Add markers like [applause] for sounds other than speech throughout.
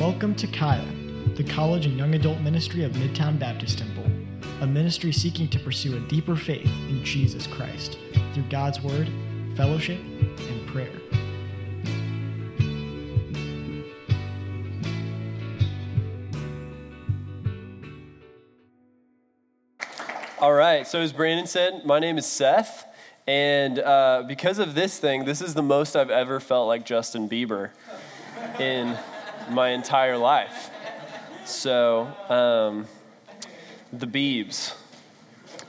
Welcome to Kaya, the college and young adult ministry of Midtown Baptist Temple, a ministry seeking to pursue a deeper faith in Jesus Christ through God's Word, fellowship, and prayer. All right, so as Brandon said, my name is Seth, and uh, because of this thing, this is the most I've ever felt like Justin Bieber in my entire life. So, um, the Biebs.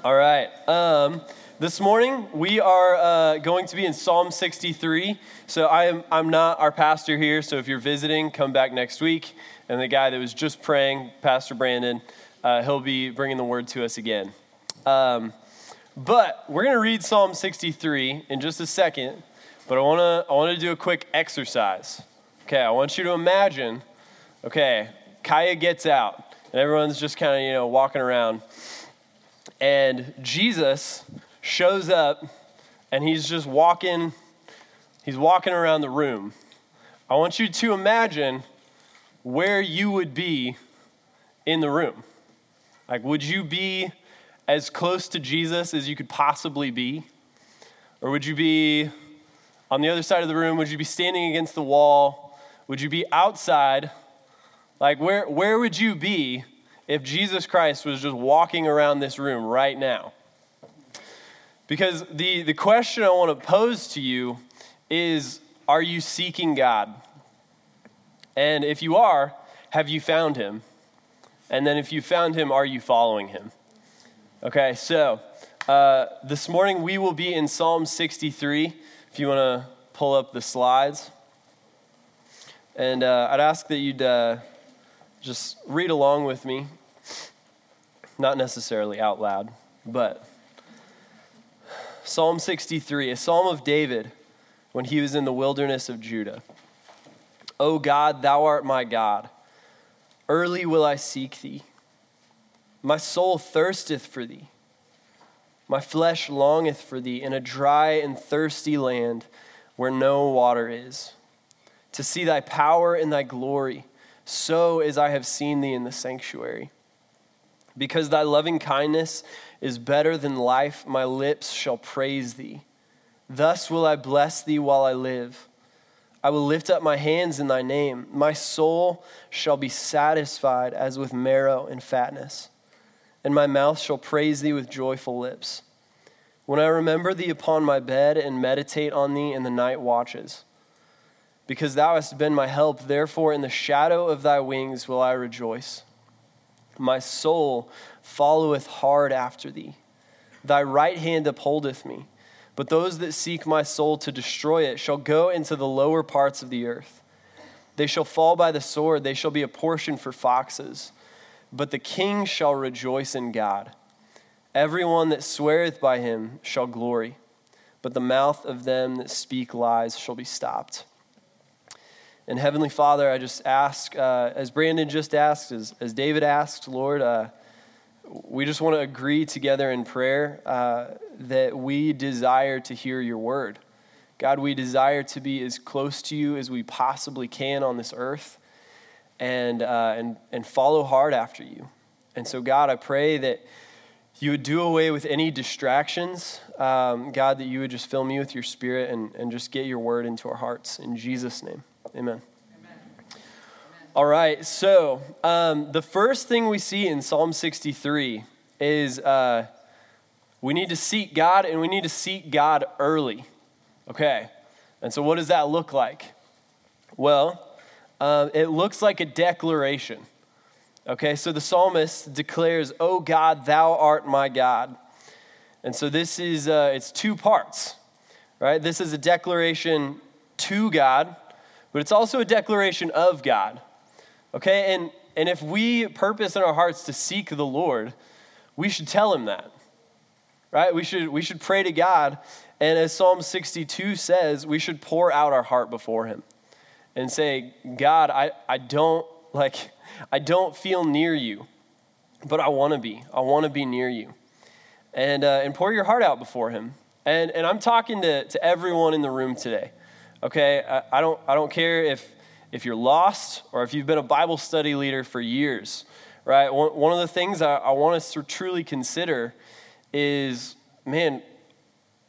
All right, um, this morning we are uh, going to be in Psalm 63. So, I am, I'm not our pastor here, so if you're visiting, come back next week. And the guy that was just praying, Pastor Brandon, uh, he'll be bringing the word to us again. Um, but we're going to read Psalm 63 in just a second. But I want to I want to do a quick exercise. Okay, I want you to imagine. Okay, Kaya gets out, and everyone's just kind of you know walking around, and Jesus shows up, and he's just walking. He's walking around the room. I want you to imagine where you would be in the room. Like, would you be as close to Jesus as you could possibly be? Or would you be on the other side of the room? Would you be standing against the wall? Would you be outside? Like, where, where would you be if Jesus Christ was just walking around this room right now? Because the, the question I want to pose to you is Are you seeking God? And if you are, have you found him? And then if you found him, are you following him? Okay, so uh, this morning we will be in Psalm 63. If you want to pull up the slides. And uh, I'd ask that you'd uh, just read along with me. Not necessarily out loud, but Psalm 63, a psalm of David when he was in the wilderness of Judah. O God, thou art my God. Early will I seek thee. My soul thirsteth for thee. My flesh longeth for thee in a dry and thirsty land where no water is, to see thy power and thy glory, so as I have seen thee in the sanctuary. Because thy loving kindness is better than life, my lips shall praise thee. Thus will I bless thee while I live. I will lift up my hands in thy name. My soul shall be satisfied as with marrow and fatness and my mouth shall praise thee with joyful lips. When I remember thee upon my bed and meditate on thee in the night watches. Because thou hast been my help, therefore in the shadow of thy wings will I rejoice. My soul followeth hard after thee. Thy right hand upholdeth me. But those that seek my soul to destroy it shall go into the lower parts of the earth. They shall fall by the sword, they shall be a portion for foxes. But the king shall rejoice in God. Everyone that sweareth by him shall glory, but the mouth of them that speak lies shall be stopped. And Heavenly Father, I just ask, uh, as Brandon just asked, as, as David asked, Lord, uh, we just want to agree together in prayer uh, that we desire to hear your word. God, we desire to be as close to you as we possibly can on this earth and, uh, and, and follow hard after you. And so, God, I pray that you would do away with any distractions. Um, God, that you would just fill me with your spirit and, and just get your word into our hearts. In Jesus' name, amen. All right, so um, the first thing we see in Psalm 63 is uh, we need to seek God and we need to seek God early. Okay, and so what does that look like? Well, uh, it looks like a declaration. Okay, so the psalmist declares, "Oh God, Thou art my God," and so this is uh, it's two parts, right? This is a declaration to God, but it's also a declaration of God. Okay, and and if we purpose in our hearts to seek the Lord, we should tell Him that, right? We should we should pray to God, and as Psalm 62 says, we should pour out our heart before Him and say, God, I, I don't like I don't feel near you, but I want to be. I want to be near you. And, uh, and pour your heart out before him. And, and I'm talking to, to everyone in the room today. Okay, I, I, don't, I don't care if, if you're lost or if you've been a Bible study leader for years, right? One, of the things I, I want us to truly consider is man,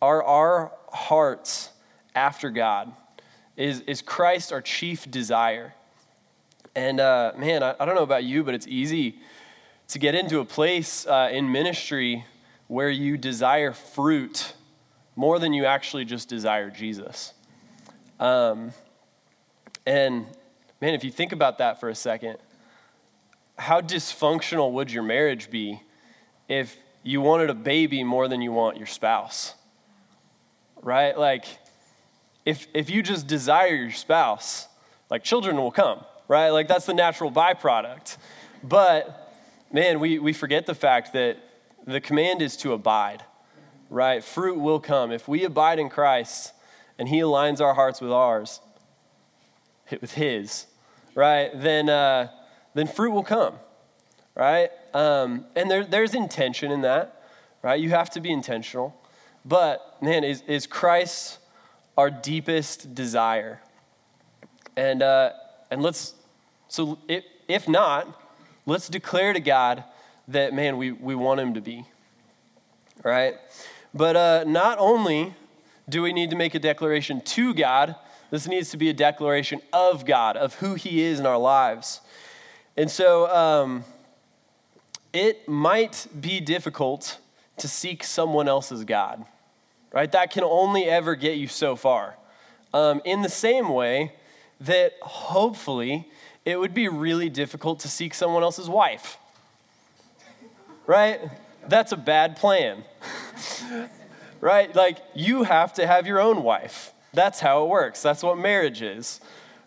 are our hearts after God? Is, is Christ our chief desire? And uh, man, I, I, don't know about you, but it's easy to get into a place uh, in ministry where you desire fruit more than you actually just desire Jesus. Um, and man, if you think about that for a second, how dysfunctional would your marriage be if you wanted a baby more than you want your spouse? Right? Like, if, if you just desire your spouse, like children will come, right? Like, that's the natural byproduct. But, man, we, we forget the fact that the command is to abide, right? Fruit will come. If we abide in Christ and He aligns our hearts with ours, with His, right? Then, uh, then fruit will come, right? Um, and there, there's intention in that, right? You have to be intentional. But, man, is, is Christ our deepest desire? And, uh, and let's, so if, if not, let's declare to God that, man, we, we want him to be, right? But uh, not only do we need to make a declaration to God, this needs to be a declaration of God, of who he is in our lives. And so um, it might be difficult to seek someone else's God, right? That can only ever get you so far. Um, in the same way that hopefully it would be really difficult to seek someone else's wife, right? That's a bad plan, [laughs] right? Like you have to have your own wife. That's how it works. That's what marriage is,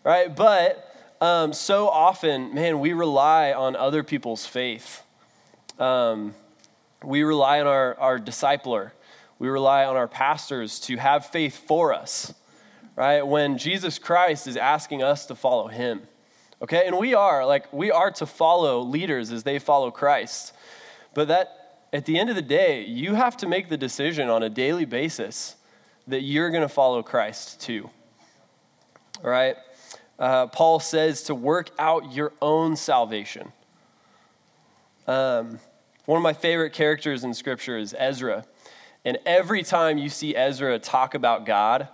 right? But um, so often, man, we rely on other people's faith. Um, we rely on our, our discipler. We rely on our pastors to have faith for us, right? When Jesus Christ is asking us to follow him. Okay, and we are, like, we are to follow leaders as they follow Christ. But that, at the end of the day, you have to make the decision on a daily basis that you're going to follow Christ too. All right? uh, Paul says to work out your own salvation. Um, one of my favorite characters in Scripture is Ezra. And every time you see Ezra talk about God,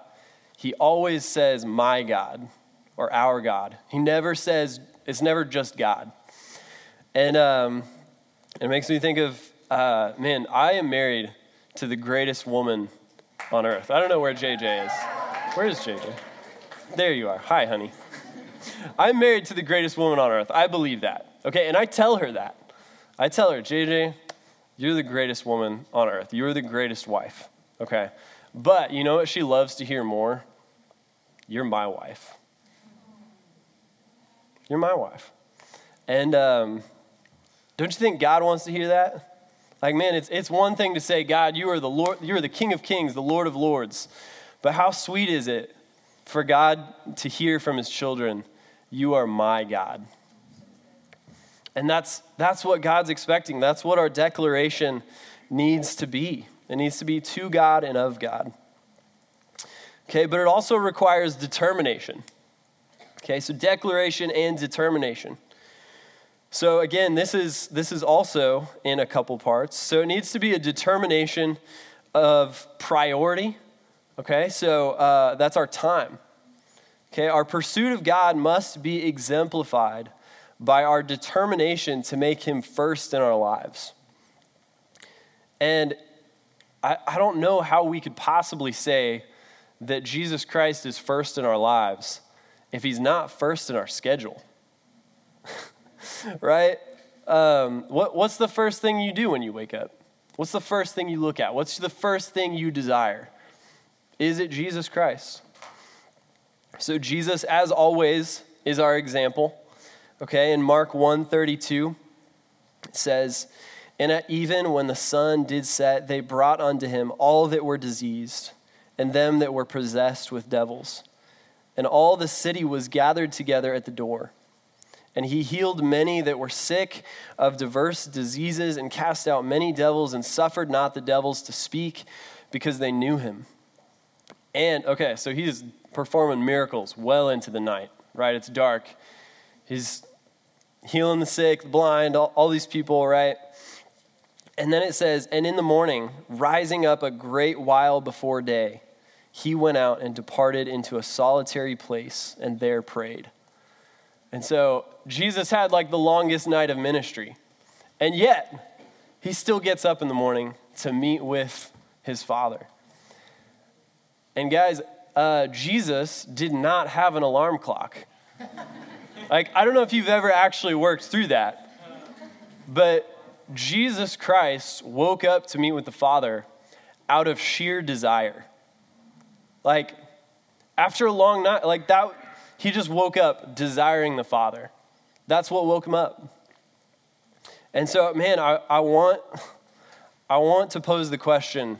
he always says, My God or our God. He never says, it's never just God. And um, it makes me think of, uh, man, I am married to the greatest woman on earth. I don't know where JJ is. Where is JJ? There you are. Hi, honey. I'm married to the greatest woman on earth. I believe that. Okay, and I tell her that. I tell her, JJ, you're the greatest woman on earth. You're the greatest wife. Okay. But you know what she loves to hear more? You're my wife. You're my wife. And um, don't you think God wants to hear that? Like, man, it's, it's one thing to say, God, you are the Lord, you are the King of Kings, the Lord of Lords. But how sweet is it for God to hear from his children, You are my God. And that's, that's what God's expecting. That's what our declaration needs to be. It needs to be to God and of God. Okay, but it also requires determination. Okay, so declaration and determination. So again, this is this is also in a couple parts. So it needs to be a determination of priority Okay, so uh, that's our time. Okay, our pursuit of God must be exemplified by our determination to make Him first in our lives. And I, I don't know how we could possibly say that Jesus Christ is first in our lives if He's not first in our schedule. [laughs] right? Um, what, what's the first thing you do when you wake up? What's the first thing you look at? What's the first thing you desire? Is it Jesus Christ? So Jesus, as always, is our example. Okay, in Mark 1:32, it says, And even when the sun did set, they brought unto him all that were diseased, and them that were possessed with devils. And all the city was gathered together at the door. And he healed many that were sick of diverse diseases, and cast out many devils, and suffered not the devils to speak, because they knew him. And, okay, so he's performing miracles well into the night, right? It's dark. He's healing the sick, the blind, all, all these people, right? And then it says, And in the morning, rising up a great while before day, he went out and departed into a solitary place and there prayed. And so Jesus had like the longest night of ministry. And yet, he still gets up in the morning to meet with his Father. And guys, uh, Jesus did not have an alarm clock. [laughs] like, I don't know if you've ever actually worked through that, but Jesus Christ woke up to meet with the Father out of sheer desire. Like, after a long night, like that, he just woke up desiring the Father. That's what woke him up. And so, man, I, I want I want to pose the question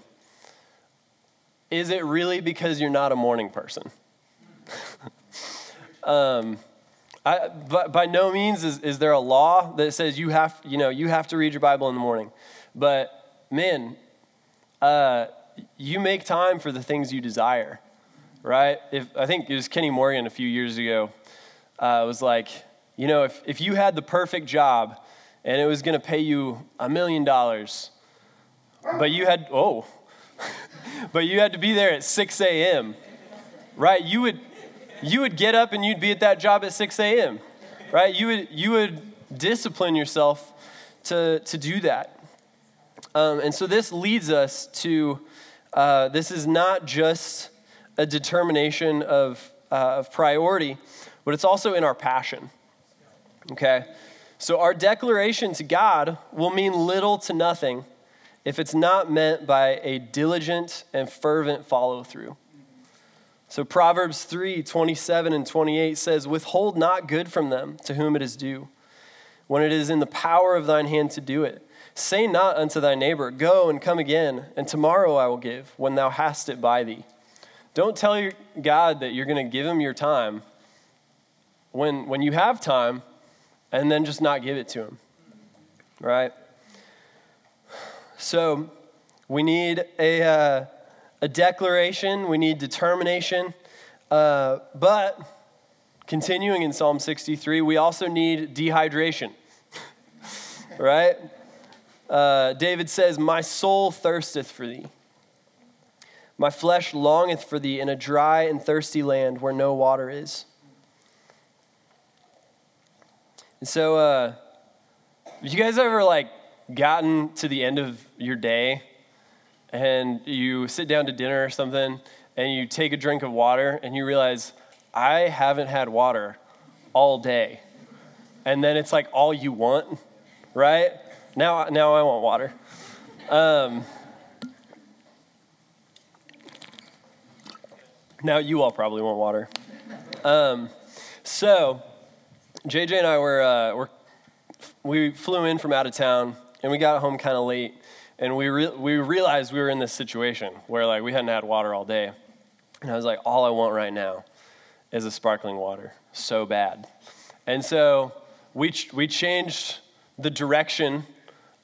is it really because you're not a morning person? [laughs] um, I, but by no means is, is there a law that says you have, you know, you have to read your Bible in the morning. But man, uh, you make time for the things you desire, right? If I think it was Kenny Morgan a few years ago, uh, was like, you know, if, if you had the perfect job and it was going to pay you a million dollars, but you had, oh, [laughs] but you had to be there at 6 a.m., right? You would, you would get up and you'd be at that job at 6 a.m., right? You would, you would discipline yourself to, to do that. Um, and so this leads us to uh, this is not just a determination of, uh, of priority, but it's also in our passion. Okay? So our declaration to God will mean little to nothing if it's not meant by a diligent and fervent follow through. So Proverbs 3 27 and 28 says, Withhold not good from them to whom it is due, when it is in the power of thine hand to do it. Say not unto thy neighbor, Go and come again, and tomorrow I will give, when thou hast it by thee. Don't tell your God that you're going to give him your time when, when you have time, and then just not give it to him. Right? So we need a, uh, a declaration, we need determination. Uh, but continuing in Psalm 63, we also need dehydration, [laughs] right? Uh, David says, My soul thirsteth for thee. My flesh longeth for thee in a dry and thirsty land where no water is. And so, uh, you guys ever like gotten to the end of your day and you sit down to dinner or something and you take a drink of water and you realize, I haven't had water all day. And then it's like all you want, right? Now, now I want water. Um, now you all probably want water. Um, so, JJ and I were, uh, were, we flew in from out of town and we got home kind of late, and we, re- we realized we were in this situation where like we hadn't had water all day. And I was like, all I want right now is a sparkling water, so bad. And so we, ch- we changed the direction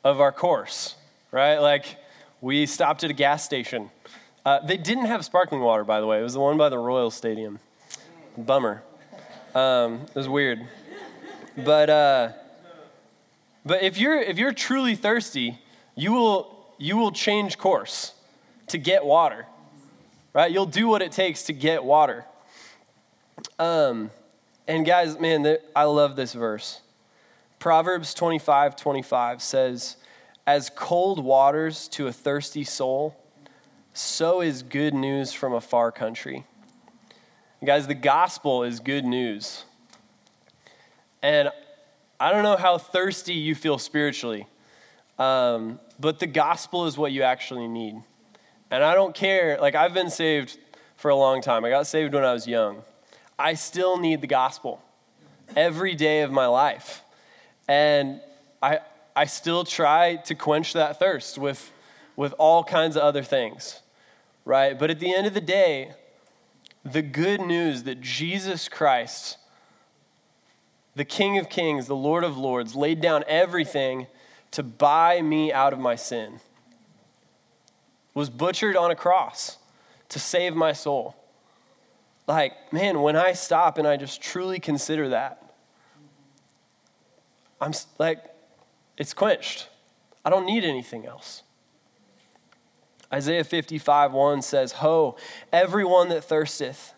of our course, right? Like we stopped at a gas station. Uh, they didn't have sparkling water, by the way. It was the one by the Royal Stadium. Bummer. Um, it was weird. But, uh, but if you're, if you're truly thirsty, you will, you will change course to get water, right? You'll do what it takes to get water. Um, and guys, man, I love this verse. Proverbs 25 25 says, As cold waters to a thirsty soul, so is good news from a far country. guys, the gospel is good news. And I don't know how thirsty you feel spiritually, um, but the gospel is what you actually need. And I don't care, like, I've been saved for a long time. I got saved when I was young. I still need the gospel every day of my life. And I, I still try to quench that thirst with, with all kinds of other things, right? But at the end of the day, the good news that Jesus Christ the King of Kings, the Lord of Lords, laid down everything to buy me out of my sin, was butchered on a cross to save my soul. like, man, when I stop and I just truly consider that, I'm like, it's quenched. I don't need anything else. Isaiah 55, 1 says, Ho, everyone that thirsteth,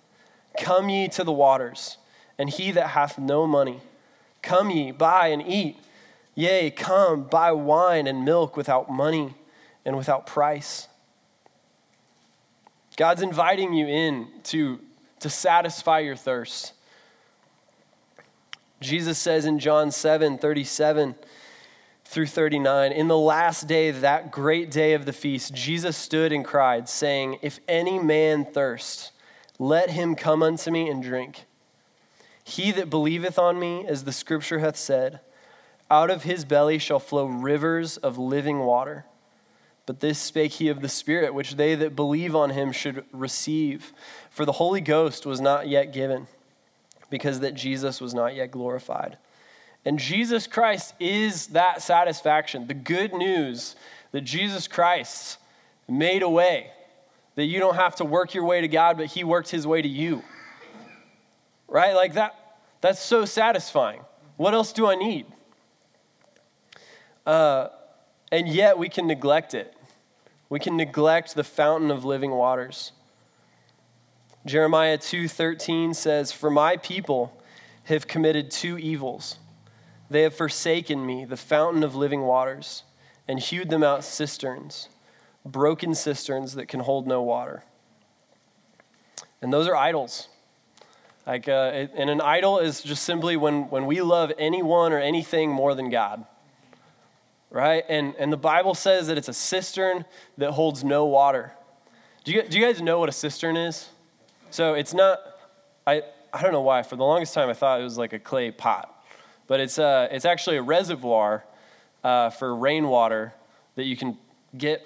come ye to the waters, and he that hath no money, come ye, buy and eat. Yea, come, buy wine and milk without money and without price. God's inviting you in to, to satisfy your thirst. Jesus says in John 7 37 through 39, in the last day, that great day of the feast, Jesus stood and cried, saying, If any man thirst, let him come unto me and drink. He that believeth on me, as the scripture hath said, out of his belly shall flow rivers of living water. But this spake he of the Spirit, which they that believe on him should receive. For the Holy Ghost was not yet given because that Jesus was not yet glorified. And Jesus Christ is that satisfaction. The good news that Jesus Christ made a way, that you don't have to work your way to God, but He worked His way to you. Right? Like that, that's so satisfying. What else do I need? Uh, and yet we can neglect it. We can neglect the fountain of living waters. Jeremiah 2:13 says, "For my people have committed two evils. They have forsaken me, the fountain of living waters, and hewed them out cisterns, broken cisterns that can hold no water." And those are idols. Like, uh, and an idol is just simply when, when we love anyone or anything more than God. Right? And, and the Bible says that it's a cistern that holds no water. Do you, do you guys know what a cistern is? So it's not, I, I don't know why, for the longest time I thought it was like a clay pot. But it's, uh, it's actually a reservoir uh, for rainwater that you can get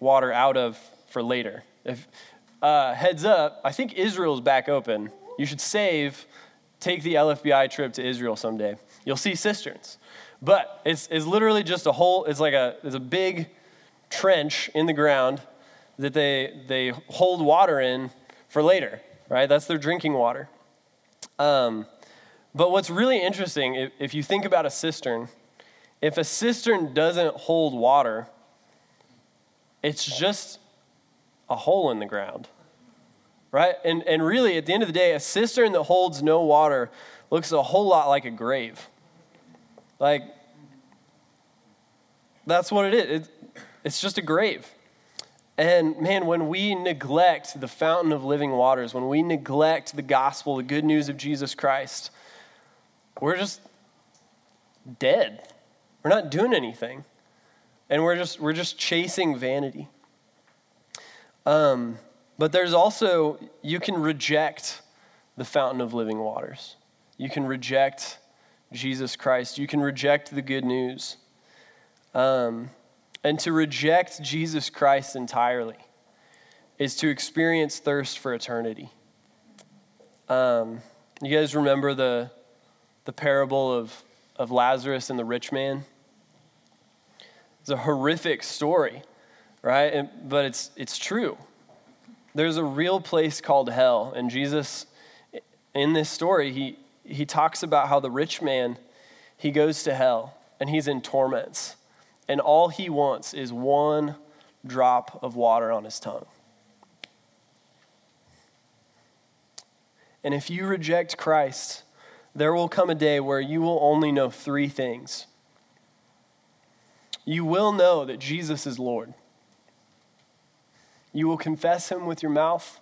water out of for later. If, uh, heads up, I think Israel's back open. You should save, take the LFBI trip to Israel someday. You'll see cisterns. But it's, it's literally just a hole, it's like a, it's a big trench in the ground that they, they hold water in for later right? That's their drinking water. Um, but what's really interesting, if, you think about a cistern, if a cistern doesn't hold water, it's just a hole in the ground, right? And, and really, at the end of the day, a cistern that holds no water looks a whole lot like a grave. Like, that's what it is. It, it's just a grave. And man, when we neglect the fountain of living waters, when we neglect the gospel, the good news of Jesus Christ, we're just dead. We're not doing anything. And we're just we're just chasing vanity. Um, but there's also you can reject the fountain of living waters. You can reject Jesus Christ. You can reject the good news. Um, and to reject Jesus Christ entirely is to experience thirst for eternity. Um, you guys remember the, the parable of, of Lazarus and the rich man? It's a horrific story, right? And, but it's, it's true. There's a real place called hell. And Jesus, in this story, he, he talks about how the rich man, he goes to hell and he's in torments and all he wants is one drop of water on his tongue. And if you reject Christ, there will come a day where you will only know three things. You will know that Jesus is Lord. You will confess him with your mouth,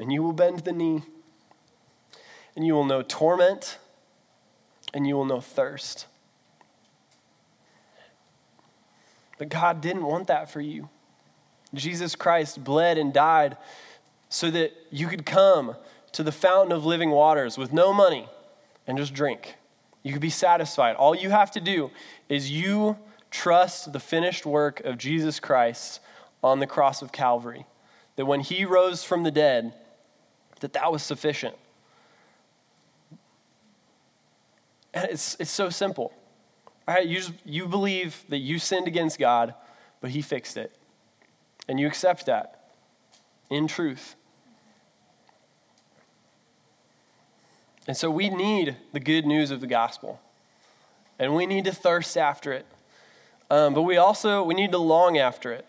and you will bend the knee, and you will know torment, and you will know thirst. But God didn't want that for you. Jesus Christ bled and died so that you could come to the fountain of living waters with no money and just drink. You could be satisfied. All you have to do is you trust the finished work of Jesus Christ on the cross of Calvary. That when he rose from the dead, that that was sufficient. And it's, it's so simple. All right, you, you believe that you sinned against God, but He fixed it. And you accept that in truth. And so we need the good news of the gospel. And we need to thirst after it. Um, but we also we need to long after it.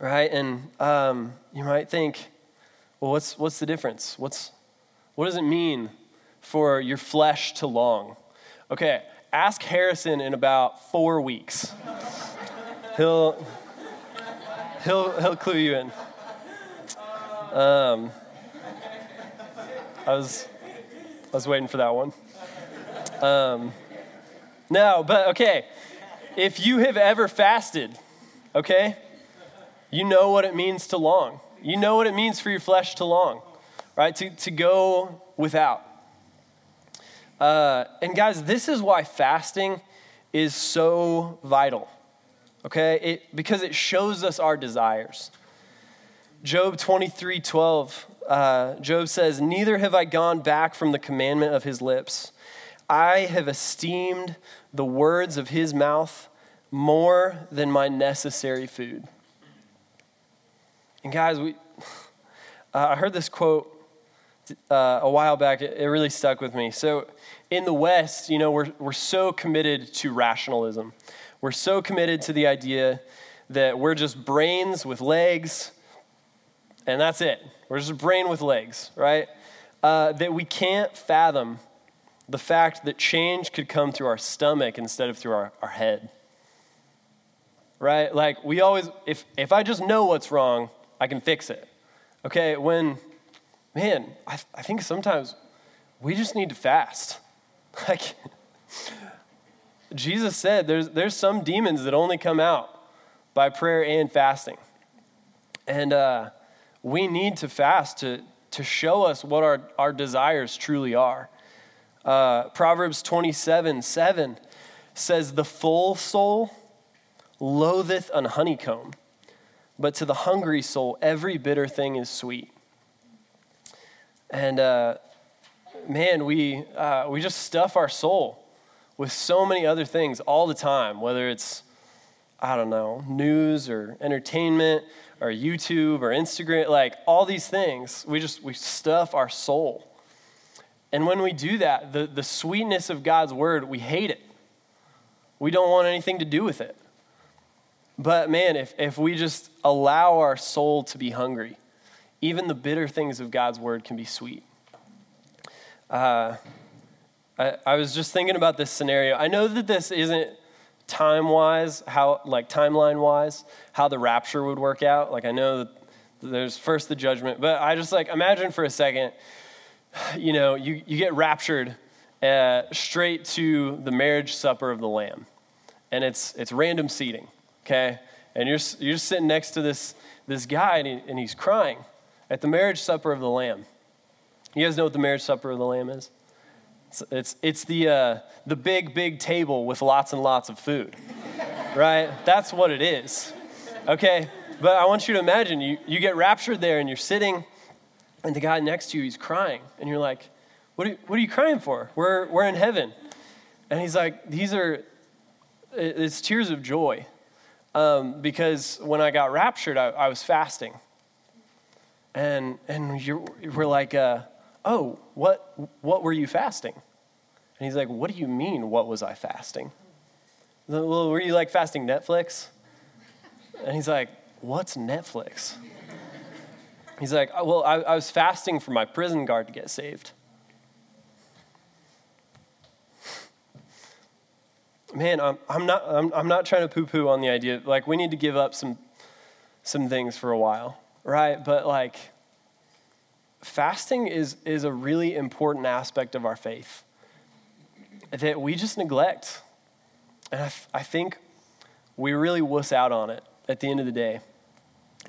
Right? And um, you might think, well, what's what's the difference? What's what does it mean for your flesh to long? Okay, ask Harrison in about four weeks. he'll he'll he'll clue you in. Um, I was I was waiting for that one. Um, no, but okay. If you have ever fasted, okay, you know what it means to long. You know what it means for your flesh to long, right? To, to go without. Uh, and guys, this is why fasting is so vital, okay? It, because it shows us our desires. Job 23 12 uh, Job says, Neither have I gone back from the commandment of his lips. I have esteemed the words of his mouth more than my necessary food. And guys, we, [laughs] uh, I heard this quote uh, a while back. It, it really stuck with me. So, in the West, you know, we're, we're so committed to rationalism. We're so committed to the idea that we're just brains with legs, and that's it. We're just a brain with legs, right? Uh, that we can't fathom the fact that change could come through our stomach instead of through our, our head. Right? Like, we always, if, if I just know what's wrong, I can fix it. Okay? When, man, I, I think sometimes we just need to fast. [laughs] Like, Jesus said there's, there's some demons that only come out by prayer and fasting. And, uh, we need to fast to, to show us what our, our desires truly are. Uh, Proverbs 27 7 says, The full soul loatheth an honeycomb, but to the hungry soul, every bitter thing is sweet. And uh, man, we, uh, we just stuff our soul with so many other things all the time, whether it's, I don't know, news or entertainment or YouTube or Instagram, like all these things. We just, we stuff our soul. And when we do that, the, the sweetness of God's word, we hate it. We don't want anything to do with it. But man, if, if we just allow our soul to be hungry, even the bitter things of God's word can be sweet. Uh, I, I was just thinking about this scenario. I know that this isn't time wise, how like timeline wise, how the rapture would work out. Like I know that there's first the judgment, but I just like imagine for a second, you know, you, you get raptured uh, straight to the marriage supper of the Lamb, and it's it's random seating, okay, and you're you're sitting next to this this guy and, he, and he's crying at the marriage supper of the Lamb. You guys know what the marriage supper of the Lamb is? It's, it's, it's the, uh, the big, big table with lots and lots of food, right? That's what it is, okay? But I want you to imagine you, you get raptured there and you're sitting, and the guy next to you, he's crying. And you're like, what are, you, what are you crying for? We're, we're in heaven. And he's like, these are, it's tears of joy. Um, because when I got raptured, I, I was fasting. And, and we're like, uh, oh, what, what were you fasting? And he's like, what do you mean, what was I fasting? Well, were you like fasting Netflix? And he's like, what's Netflix? He's like, oh, well, I, I was fasting for my prison guard to get saved. Man, I'm, I'm, not, I'm, I'm not trying to poo poo on the idea. Like, we need to give up some, some things for a while, right? But, like, fasting is, is a really important aspect of our faith that we just neglect. And I, I think we really wuss out on it at the end of the day.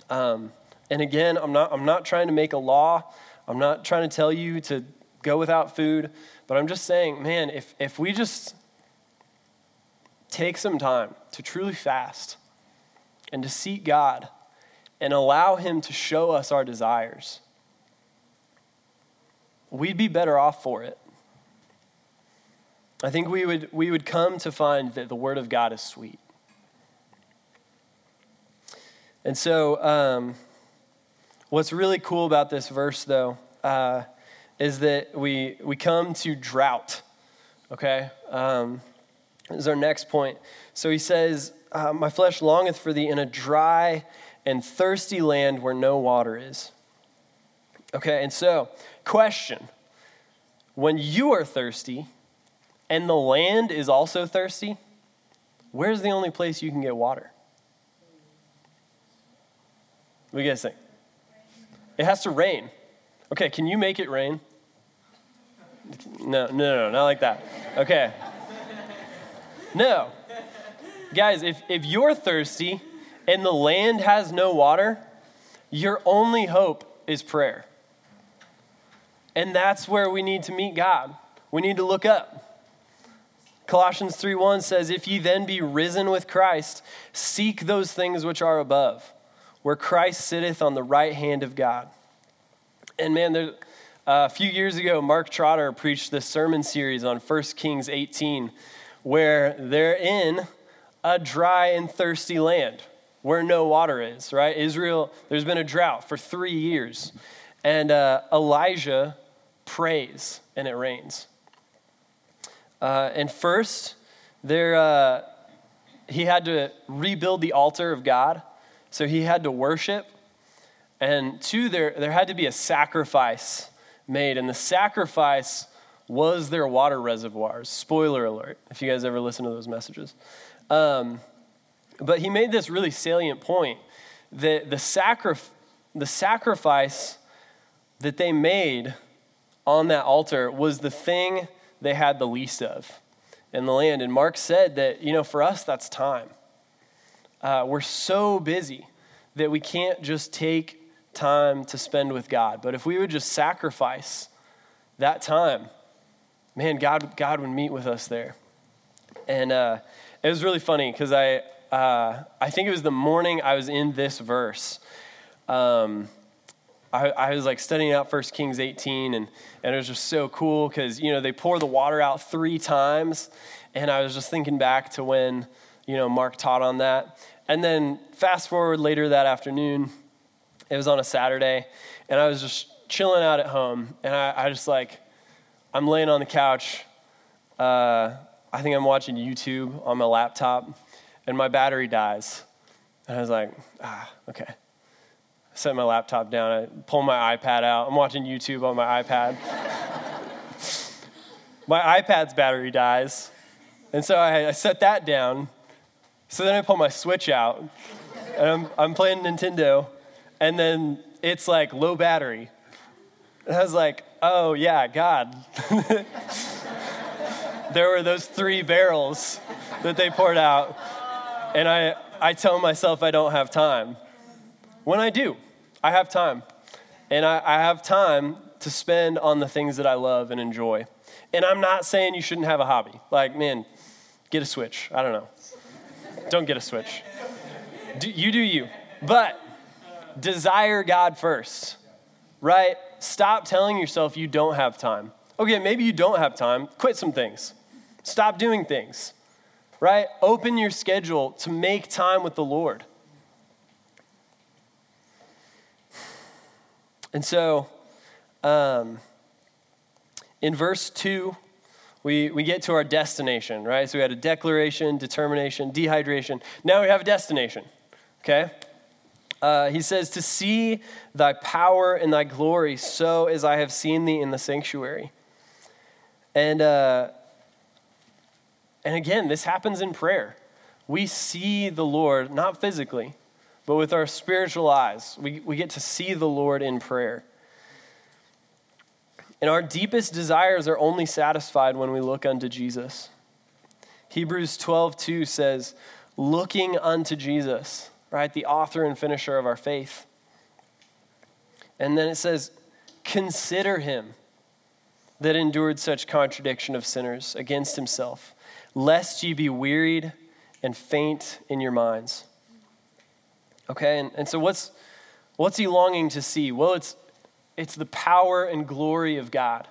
Um, and again, I'm not, I'm not trying to make a law. I'm not trying to tell you to go without food, but I'm just saying, man, if, if we just take some time to truly fast and to seek God and allow Him to show us our desires, we'd be better off for it. I think we would, we would come to find that the Word of God is sweet. And so, um, what's really cool about this verse, though, uh, is that we, we come to drought. Okay? Um, this is our next point. So he says, uh, My flesh longeth for thee in a dry and thirsty land where no water is. Okay, and so, question when you are thirsty and the land is also thirsty, where's the only place you can get water? What do you guys think? It has to rain. Okay, can you make it rain? No, no, no, not like that. Okay. No. Guys, if, if you're thirsty and the land has no water, your only hope is prayer. And that's where we need to meet God. We need to look up. Colossians 3:1 says, "If ye then be risen with Christ, seek those things which are above, where Christ sitteth on the right hand of God." And man, there, uh, a few years ago, Mark Trotter preached this sermon series on 1 Kings 18, where they're in a dry and thirsty land where no water is, right? Israel, there's been a drought for three years. And uh, Elijah prays and it rains. Uh, and first, there, uh, he had to rebuild the altar of God. So he had to worship. And two, there, there had to be a sacrifice made. And the sacrifice was their water reservoirs. Spoiler alert, if you guys ever listen to those messages. Um, but he made this really salient point that the, sacri- the sacrifice that they made on that altar was the thing they had the least of in the land. And Mark said that, you know, for us, that's time. Uh, we're so busy that we can't just take time to spend with God. But if we would just sacrifice that time, man, God, God would meet with us there. And uh, it was really funny because I, uh, I think it was the morning I was in this verse. Um, I, I, was like studying out First Kings 18, and, and it was just so cool because, you know, they pour the water out three times. And I was just thinking back to when, you know, Mark taught on that. And then fast forward later that afternoon, it was on a Saturday, and I was just chilling out at home. And I, I just like, I'm laying on the couch. Uh, I think I'm watching YouTube on my laptop, and my battery dies. And I was like, ah, okay. Set my laptop down. I pull my iPad out. I'm watching YouTube on my iPad. my iPad's battery dies. And so I, I, set that down. So then I pull my Switch out, and I'm, I'm playing Nintendo, and then it's like low battery. And I was like, oh, yeah, God. [laughs] there were those three barrels that they poured out. And I, I tell myself I don't have time. When I do, I have time. And I, I have time to spend on the things that I love and enjoy. And I'm not saying you shouldn't have a hobby. Like, man, get a switch. I don't know. Don't get a switch. Do, you do you. But desire God first, right? Stop telling yourself you don't have time. Okay, maybe you don't have time. Quit some things. Stop doing things, right? Open your schedule to make time with the Lord. And so, um, in verse 2, we, we get to our destination, right? So we had a declaration, determination, dehydration. Now we have a destination, okay? Uh, he says, To see thy power and thy glory, so as I have seen thee in the sanctuary. And uh, and again, this happens in prayer. We see the Lord, not physically, but with our spiritual eyes. We, we get to see the Lord in prayer. And our deepest desires are only satisfied when we look unto Jesus. Hebrews 12, 2 says, looking unto Jesus, right? The author and finisher of our faith. And then it says, consider him that endured such contradiction of sinners against himself lest ye be wearied and faint in your minds. Okay, and, and so what's, what's he longing to see? Well, it's, it's the power and glory of God.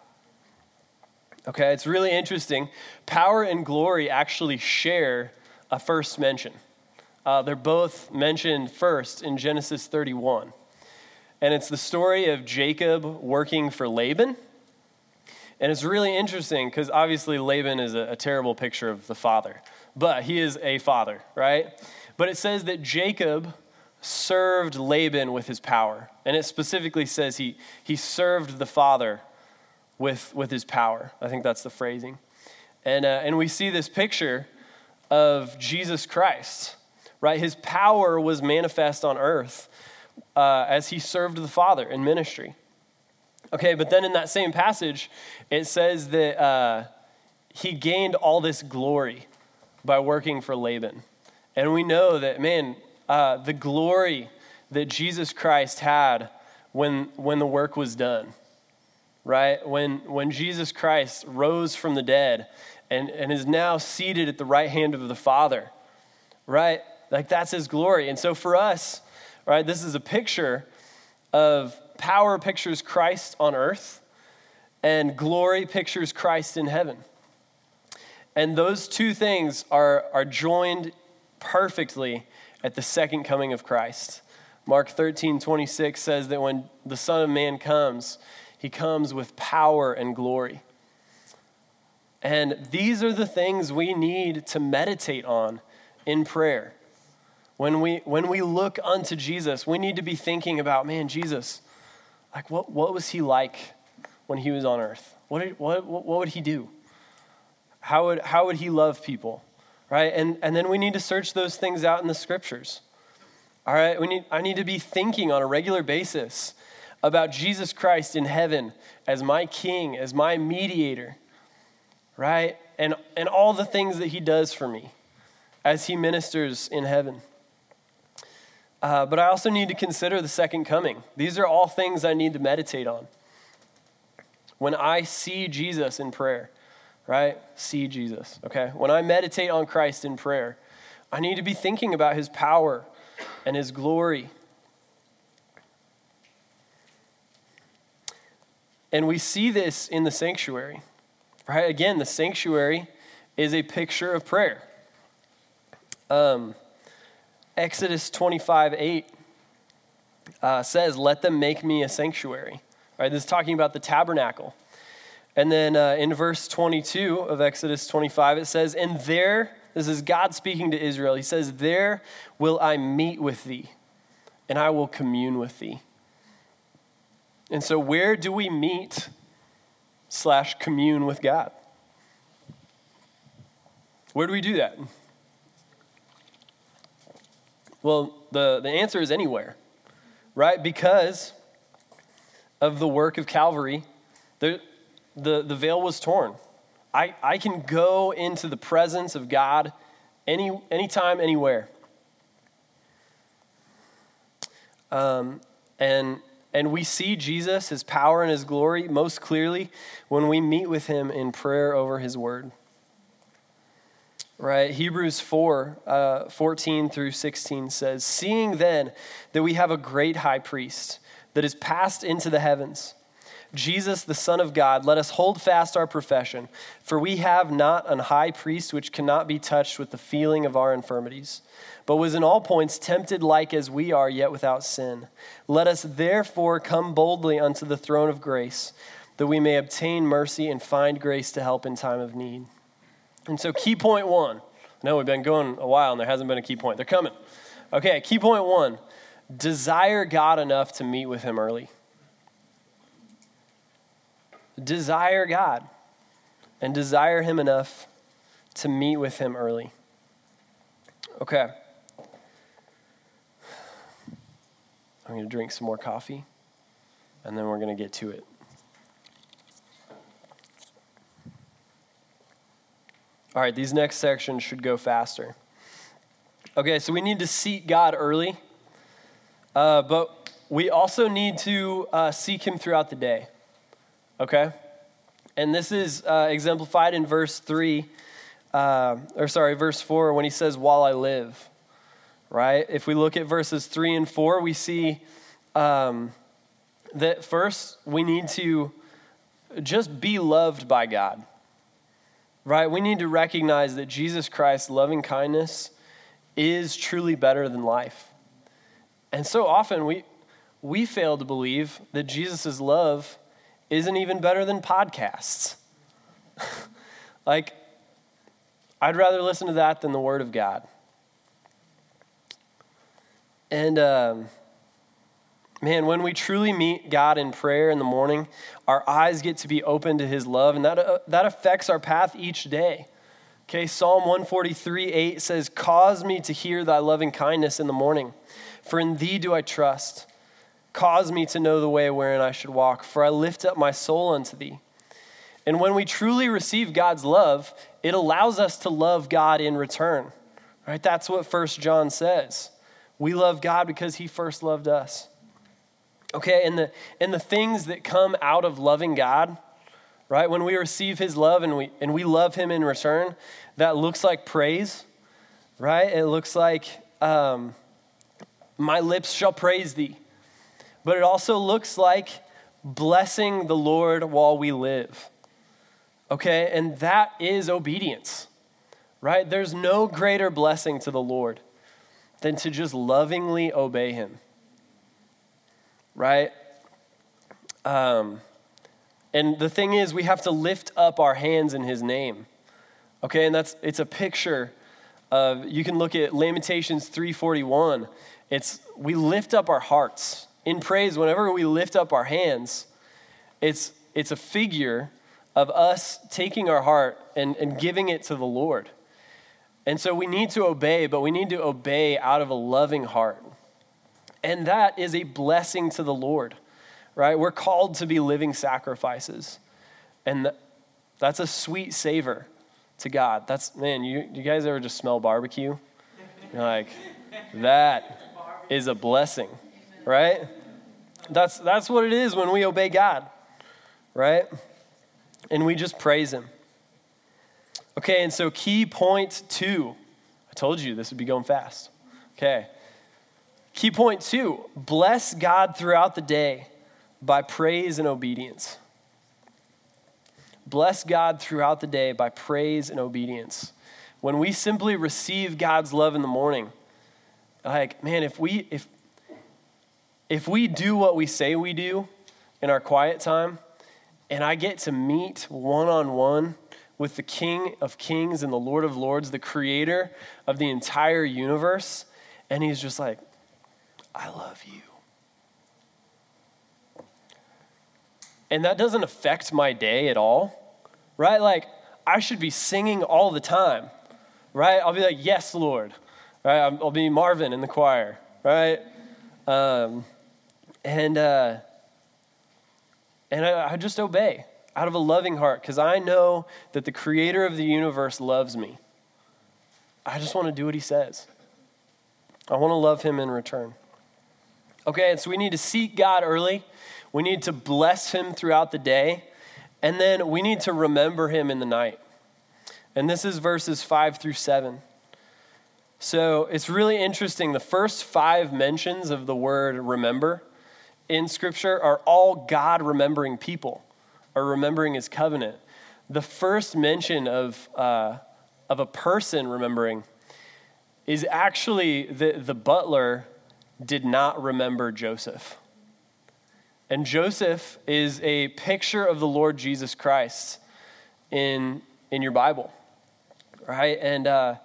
Okay, it's really interesting. Power and glory actually share a first mention. Uh, they're both mentioned first in Genesis 31. And it's the story of Jacob working for Laban And it's really interesting because obviously Laban is a, a terrible picture of the father, but he is a father, right? But it says that Jacob served Laban with his power. And it specifically says he, he served the father with, with his power. I think that's the phrasing. And, uh, and we see this picture of Jesus Christ, right? His power was manifest on earth uh, as he served the Father in ministry. Okay, but then in that same passage, it says that uh, he gained all this glory by working for Laban. And we know that, man, uh, the glory that Jesus Christ had when, when the work was done, right? When, when Jesus Christ rose from the dead and, and is now seated at the right hand of the Father, right? Like that's his glory. And so for us, right, this is a picture of power pictures Christ on earth, and glory pictures Christ in heaven. And those two things are, are joined perfectly at the second coming of Christ. Mark 13, 26 says that when the Son of Man comes, he comes with power and glory. And these are the things we need to meditate on in prayer. When we, when we look unto Jesus, we need to be thinking about, man, Jesus, like what, what was he like when he was on earth? What, did, what, what would he do? How would, how would he love people? Right? And, and then we need to search those things out in the scriptures. All right? We need, I need to be thinking on a regular basis about Jesus Christ in heaven as my king, as my mediator right? And, and all the things that he does for me as he ministers in heaven. Uh, but I also need to consider the second coming. These are all things I need to meditate on. When I see Jesus in prayer, right? See Jesus, okay? When I meditate on Christ in prayer, I need to be thinking about his power and his glory. And we see this in the sanctuary. Right? Again, the sanctuary is a picture of prayer. Um, Exodus 25 8 uh, says, Let them make me a sanctuary. Right? This is talking about the tabernacle. And then uh, in verse 22 of Exodus 25, it says, And there, this is God speaking to Israel. He says, There will I meet with thee, and I will commune with thee. And so, where do we meet slash commune with God. Where do we do that? Well, the, the answer is anywhere, right? Because of the work of Calvary, the, the, the veil was torn. I, I can go into the presence of God any anytime, anywhere. Um, and and we see Jesus, his power and his glory, most clearly when we meet with him in prayer over his word. Right? Hebrews 4 uh, 14 through 16 says, Seeing then that we have a great high priest that is passed into the heavens, Jesus, the Son of God, let us hold fast our profession, for we have not an high priest which cannot be touched with the feeling of our infirmities but was in all points tempted like as we are, yet without sin. Let us therefore come boldly unto the throne of grace, that we may obtain mercy and find grace to help in time of need. And so, key point one. Know we've been going a while and there hasn't been a key point. They're coming. Okay, key point one desire God enough to meet with Him early. Desire God and desire Him enough to meet with Him early. Okay. I'm going to drink some more coffee, and then we're going to get to it. All right, these next sections should go faster. Okay, so we need to seek God early, uh, but we also need to uh, seek Him throughout the day. Okay? And this is uh, exemplified in verse 3, uh, or sorry, verse 4, when he says, While I live right? If we look at verses 3 and 4, we see um, that first we need to just be loved by God, right? We need to recognize that Jesus Christ's loving kindness is truly better than life. And so often we, we fail to believe that Jesus' love isn't even better than podcasts. [laughs] like, I'd rather listen to that than the Word of God. And um, man, when we truly meet God in prayer in the morning, our eyes get to be open to His love, and that, uh, that affects our path each day. Okay, Psalm 143 8 says, Cause me to hear thy loving kindness in the morning, for in thee do I trust. Cause me to know the way wherein I should walk, for I lift up my soul unto thee. And when we truly receive God's love, it allows us to love God in return. Right? That's what First John says. We love God because he first loved us. Okay, and the and the things that come out of loving God right? When we receive his love and we, and we love him in return, that looks like praise, right? It looks like, um, my lips shall praise thee. But it also looks like blessing the Lord while we live, okay? And that is obedience, right? There's no greater blessing to the Lord than to just lovingly obey him, right? Um, and the thing is, we have to lift up our hands in his name. Okay, and that's it's a picture of you can look at Lamentations 341. It's we lift up our hearts in praise whenever we lift up our hands. It's it's a figure of us taking our heart and, and giving it to the Lord. And so we need to obey, but we need to obey out of a loving heart. And that is a blessing to the Lord right? We're called to be living sacrifices. And that's a sweet savor to God. That's, man, you, you guys ever just smell barbecue? You're like, that is a blessing, right? That's, that's what it is when we obey God, right? And we just praise Him. Okay, and so key point two. I told you this would be going fast. Okay. Key point two bless God throughout the day by praise and obedience. Bless God throughout the day by praise and obedience. When we simply receive God's love in the morning, like, man, if we if if we do what we say we do in our quiet time, and I get to meet one on one with the King of Kings and the Lord of Lords, the creator of the entire universe, and he's just like, I love you. and that doesn't affect my day at all, right? Like, I should be singing all the time, right? I'll be like, Yes, Lord, right? I'll be Marvin in the choir, right? Um, and uh, and I, I just obey out of a loving heart because I know that the creator of the universe loves me. I just want to do what he says. I want to love him in return. Okay, and so we need to seek God early. We need to bless him throughout the day. And then we need to remember him in the night. And this is verses 5 through 7. So it's really interesting. The first five mentions of the word remember in Scripture are all God remembering people or remembering his covenant. The first mention of, uh, of a person remembering is actually the, the butler did not remember Joseph. And Joseph is a picture of the Lord Jesus Christ in, in your Bible, right? And, uh,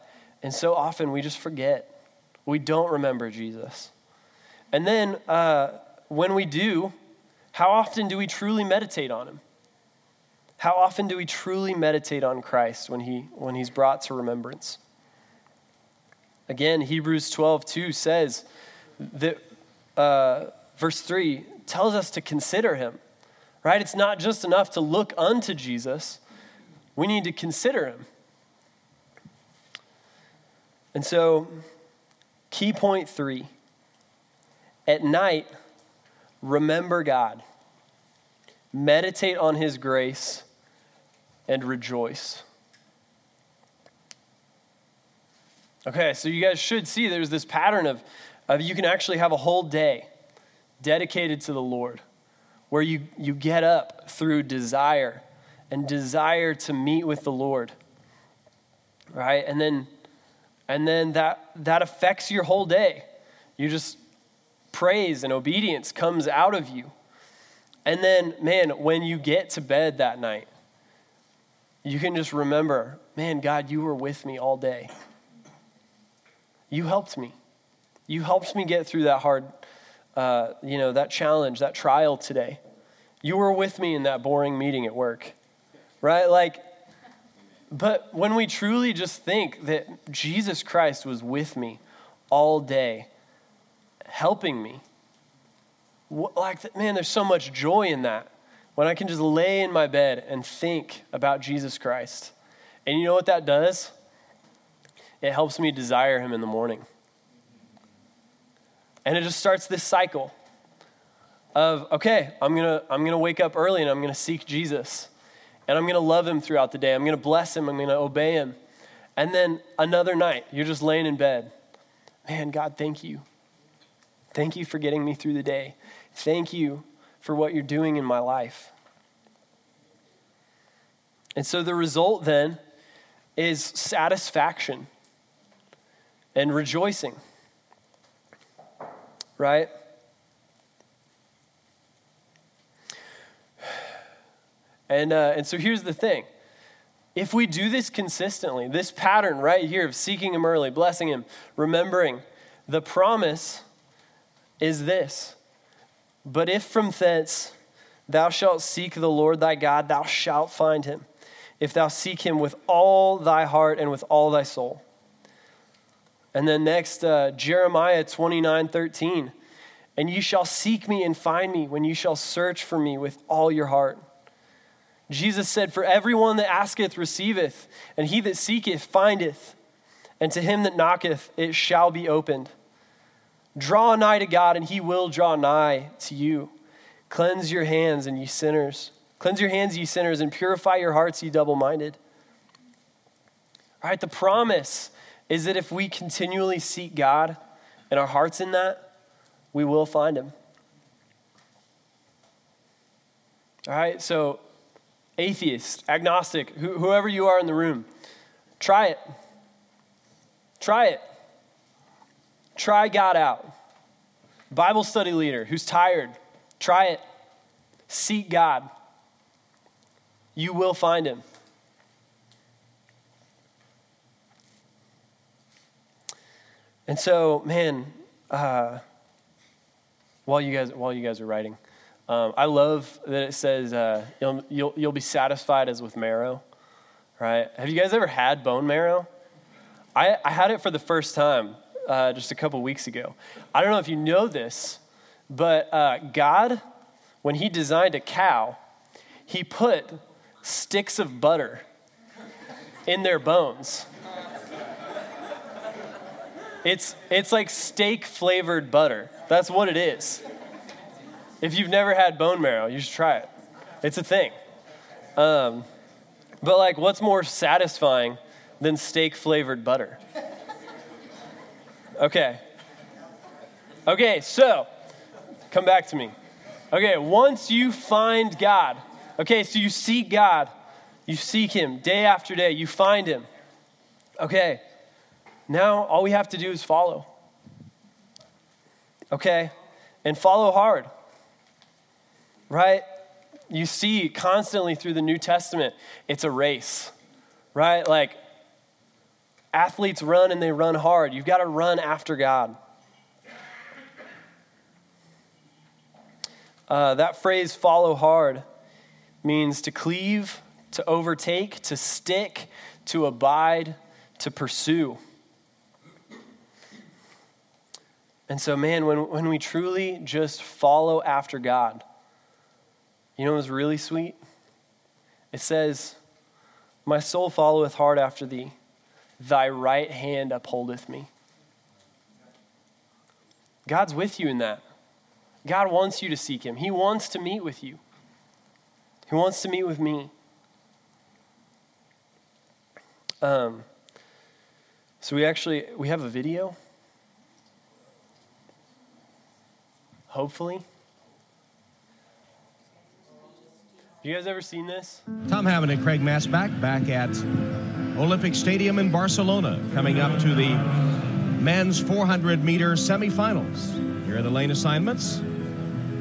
and so often we just forget. We don't remember Jesus. And then uh, when we do, how often do we truly meditate on him? How often do we truly meditate on Christ when, he, when he's brought to remembrance? Again, Hebrews 12, 2 says that, uh, verse 3 tells us to consider him, right? It's not just enough to look unto Jesus, we need to consider him. And so, key point three at night, remember God, meditate on his grace, and rejoice. Okay, so you guys should see there's this pattern of, of you can actually have a whole day dedicated to the Lord, where you, you get up through desire and desire to meet with the Lord. Right? And then and then that that affects your whole day. You just praise and obedience comes out of you. And then, man, when you get to bed that night, you can just remember, man, God, you were with me all day. You helped me. You helped me get through that hard, uh, you know, that challenge, that trial today. You were with me in that boring meeting at work, right? Like, but when we truly just think that Jesus Christ was with me all day, helping me, like, man, there's so much joy in that when I can just lay in my bed and think about Jesus Christ. And you know what that does? It helps me desire him in the morning. And it just starts this cycle of, okay, I'm to I'm to wake up early and I'm to seek Jesus. And I'm to love him throughout the day. I'm to bless him. I'm to obey him. And then another night, you're just laying in bed. Man, God, thank you. Thank you for getting me through the day. Thank you for what you're doing in my life. And so the result then is satisfaction and rejoicing. Right? And, uh, and so here's the thing. If we do this consistently, this pattern right here of seeking Him early, blessing Him, remembering, the promise is this but if from thence thou shalt seek the Lord thy God, thou shalt find him, if thou seek him with all thy heart and with all thy soul. And then next, uh, Jeremiah 29 13. And you shall seek me and find me when you shall search for me with all your heart. Jesus said, For everyone that asketh receiveth, and he that seeketh findeth, and to him that knocketh it shall be opened. Draw nigh to God, and he will draw nigh to you. Cleanse your hands, and ye sinners. Cleanse your hands, ye sinners, and purify your hearts, ye double minded. All right, the promise is that if we continually seek God and our hearts in that, we will find him. All right, so atheist, agnostic, whoever you are in the room, try it. Try it. Try God out. Bible study leader who's tired, try it. Seek God. You will find him. And so, man, uh, while you guys while you guys are writing, um, I love that it says uh, you'll, you'll you'll be satisfied as with marrow, right? Have you guys ever had bone marrow? I, I had it for the first time uh, just a couple weeks ago. I don't know if you know this, but uh, God, when He designed a cow, He put sticks of butter in their bones. It's, it's like steak flavored butter. That's what it is. If you've never had bone marrow, you should try it. It's a thing. Um, but, like, what's more satisfying than steak flavored butter? Okay. Okay, so come back to me. Okay, once you find God, okay, so you seek God, you seek Him day after day, you find Him. Okay, now all we have to do is follow. Okay, and follow hard, right? You see constantly through the New Testament, it's a race, right? Like, Athletes run and they run hard. You've got to run after God. Uh, that phrase, follow hard, means to cleave, to overtake, to stick, to abide, to pursue. And so, man, when, when we truly just follow after God, you know what's really sweet? It says, My soul followeth hard after thee. Thy right hand upholdeth me. God's with you in that. God wants you to seek him. He wants to meet with you. He wants to meet with me. Um, so we actually we have a video. Hopefully. You guys ever seen this? Tom Hammond and Craig Masback back at Olympic Stadium in Barcelona, coming up to the men's 400 meter semifinals. Here are the lane assignments.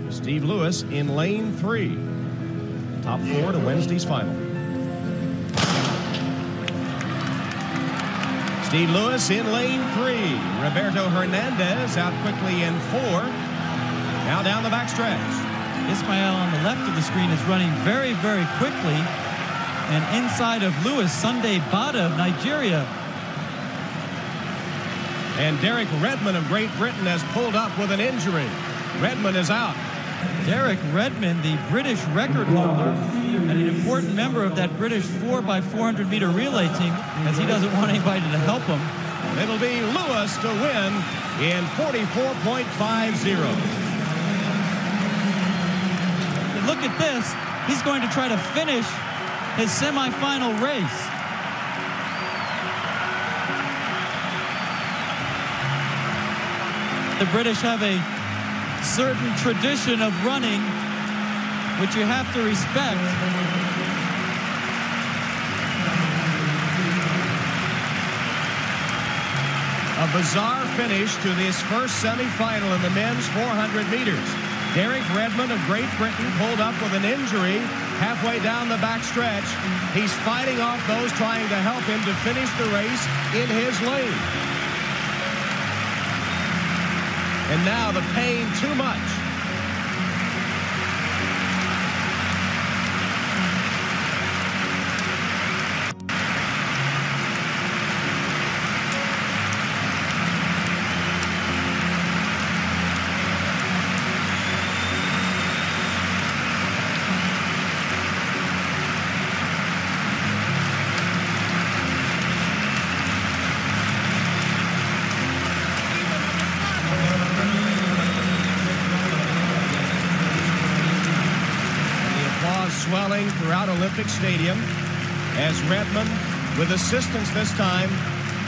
Steve Lewis in lane three. Top four to Wednesday's final. Steve Lewis in lane three. Roberto Hernandez out quickly in four. Now down the backstretch. Ismael on the left of the screen is running very, very quickly. And inside of Lewis, Sunday Bada of Nigeria. And Derek Redmond of Great Britain has pulled up with an injury. Redmond is out. Derek Redmond, the British record holder, and an important member of that British 4x400 meter relay team, as he doesn't want anybody to help him. It'll be Lewis to win in 44.50. Look at this. He's going to try to finish his semifinal race. The British have a certain tradition of running, which you have to respect. A bizarre finish to this first semifinal in the men's 400 meters. Derek Redmond of Great Britain pulled up with an injury halfway down the back stretch. He's fighting off those trying to help him to finish the race in his lane. And now the pain too much. swelling throughout Olympic Stadium as Redmond, with assistance this time,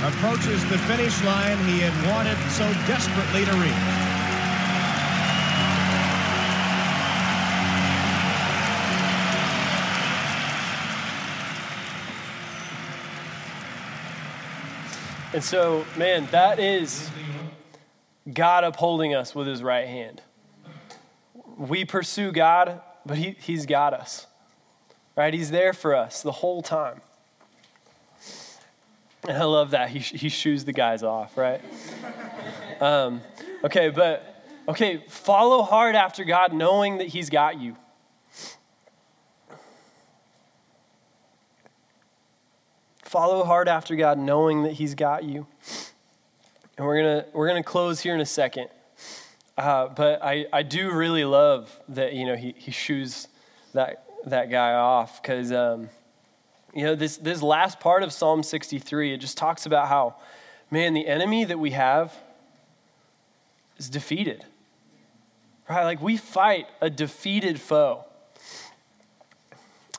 approaches the finish line he had wanted so desperately to reach. And so, man, that is God upholding us with his right hand. We pursue God, but he, he's got us right? He's there for us the whole time. And I love that. He, he shoos the guys off, right? [laughs] Um, okay, but, okay, follow hard after God knowing that He's got you. Follow hard after God knowing that He's got you. And we're going to we're gonna close here in a second. Uh, but I, I do really love that, you know, he, he shoos that that guy off because um, you know this this last part of Psalm 63 it just talks about how man the enemy that we have is defeated. Right? Like we fight a defeated foe.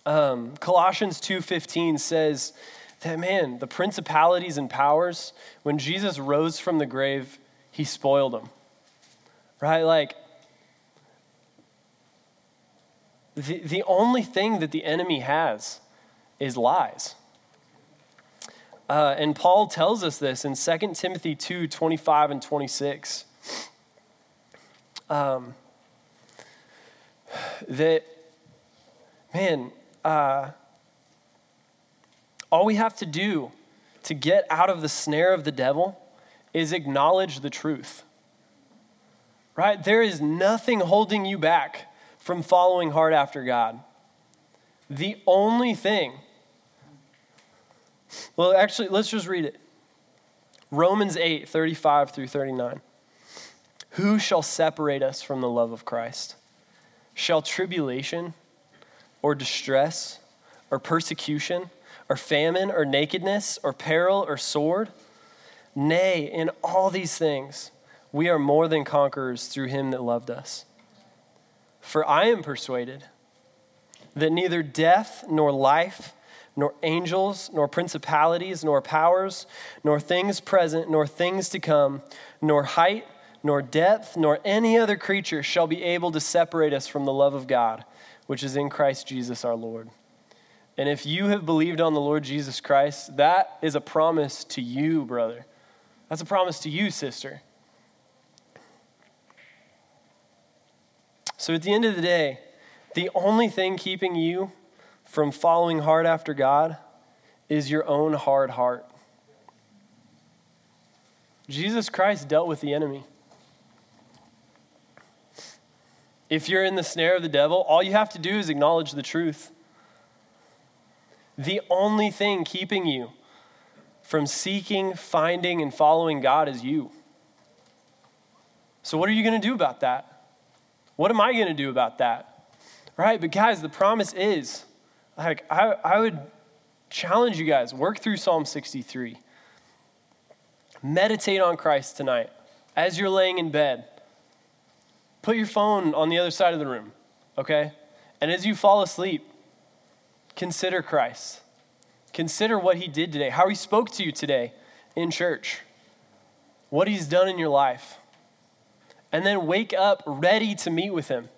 Um, Colossians 2:15 says that man the principalities and powers when Jesus rose from the grave he spoiled them right? Like the, the only thing that the enemy has is lies. Uh, and Paul tells us this in 2 Timothy 2 25 and 26. Um, that, man, uh, all we have to do to get out of the snare of the devil is acknowledge the truth. Right? There is nothing holding you back from following hard after God. The only thing, well, actually, let's just read it Romans 8 35 through 39. Who shall separate us from the love of Christ? Shall tribulation or distress or persecution or famine or nakedness or peril or sword? Nay, in all these things, we are more than conquerors through him that loved us. For I am persuaded that neither death nor life, nor angels, nor principalities, nor powers, nor things present, nor things to come, nor height, nor depth, nor any other creature shall be able to separate us from the love of God, which is in Christ Jesus our Lord. And if you have believed on the Lord Jesus Christ, that is a promise to you, brother. That's a promise to you, sister. So at the end of the day, the only thing keeping you from following hard after God is your own hard heart. Jesus Christ dealt with the enemy. If you're in the snare of the devil, all you have to do is acknowledge the truth. The only thing keeping you from seeking, finding, and following God is you. So, what are you going to do about that? What am I going to do about that? Right? But, guys, the promise is like, I, I would challenge you guys work through Psalm 63. Meditate on Christ tonight as you're laying in bed. Put your phone on the other side of the room, okay? And as you fall asleep, consider Christ. Consider what he did today, how he spoke to you today in church, what he's done in your life. And then wake up ready to meet with him,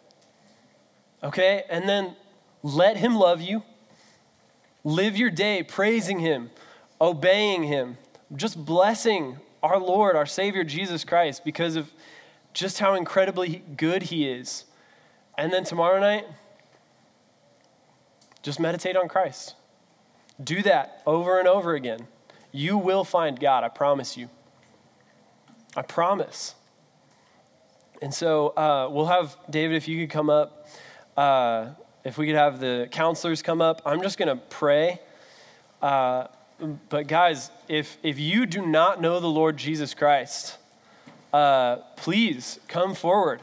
okay? And then let him love you. Live your day praising him, obeying him, just blessing our Lord, our Savior, Jesus Christ, because of just how incredibly good He is. And then tomorrow night, just meditate on Christ. Do that over and over again. You will find God, I promise you. I promise. And so uh, we'll have David, if you could come up, uh, if we could have the counselors come up. I'm just going to pray. Uh, but guys, if if you do not know the Lord Jesus Christ, uh, please come forward.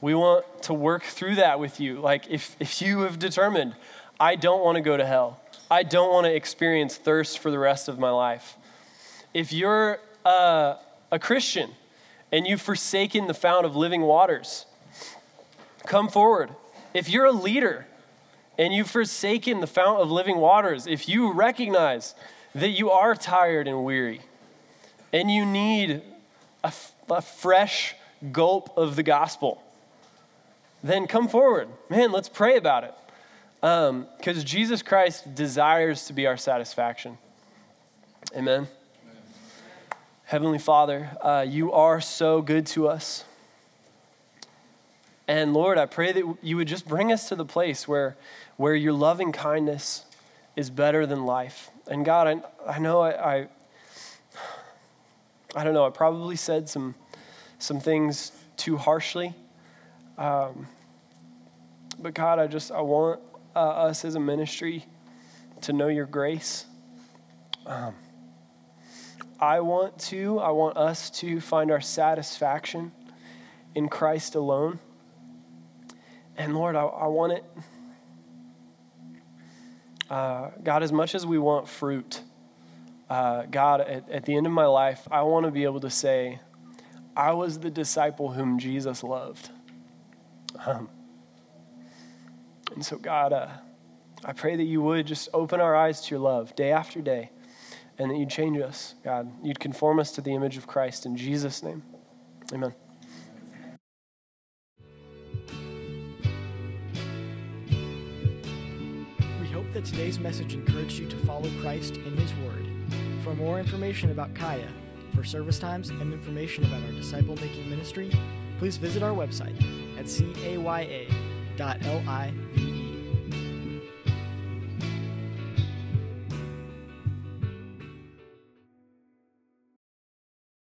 We want to work through that with you. Like if if you have determined, I don't want to go to hell. I don't want to experience thirst for the rest of my life. If you're uh, a Christian and you've forsaken the fount of living waters, come forward. If you're a leader and you've forsaken the fount of living waters, if you recognize that you are tired and weary and you need a, fresh gulp of the gospel, then come forward. Man, let's pray about it. Because um, Jesus Christ desires to be our satisfaction. Amen. Heavenly Father, uh, you are so good to us. And Lord, I pray that you would just bring us to the place where, where your loving kindness is better than life. And God, I, I know I, I, I don't know, I probably said some, some things too harshly. Um, but God, I just, I want uh, us as a ministry to know your grace. Um, I want to, I want us to find our satisfaction in Christ alone. And Lord, I, I want it uh, God, as much as we want fruit, uh, God, at, at, the end of my life, I want to be able to say, I was the disciple whom Jesus loved. Um, and so, God, uh, I pray that you would just open our eyes to your love day after day and that you'd change us, God. You'd conform us to the image of Christ. In Jesus' name, amen. We hope that today's message encouraged you to follow Christ in His Word. For more information about Kaya, for service times, and information about our disciple making ministry, please visit our website at caya.live.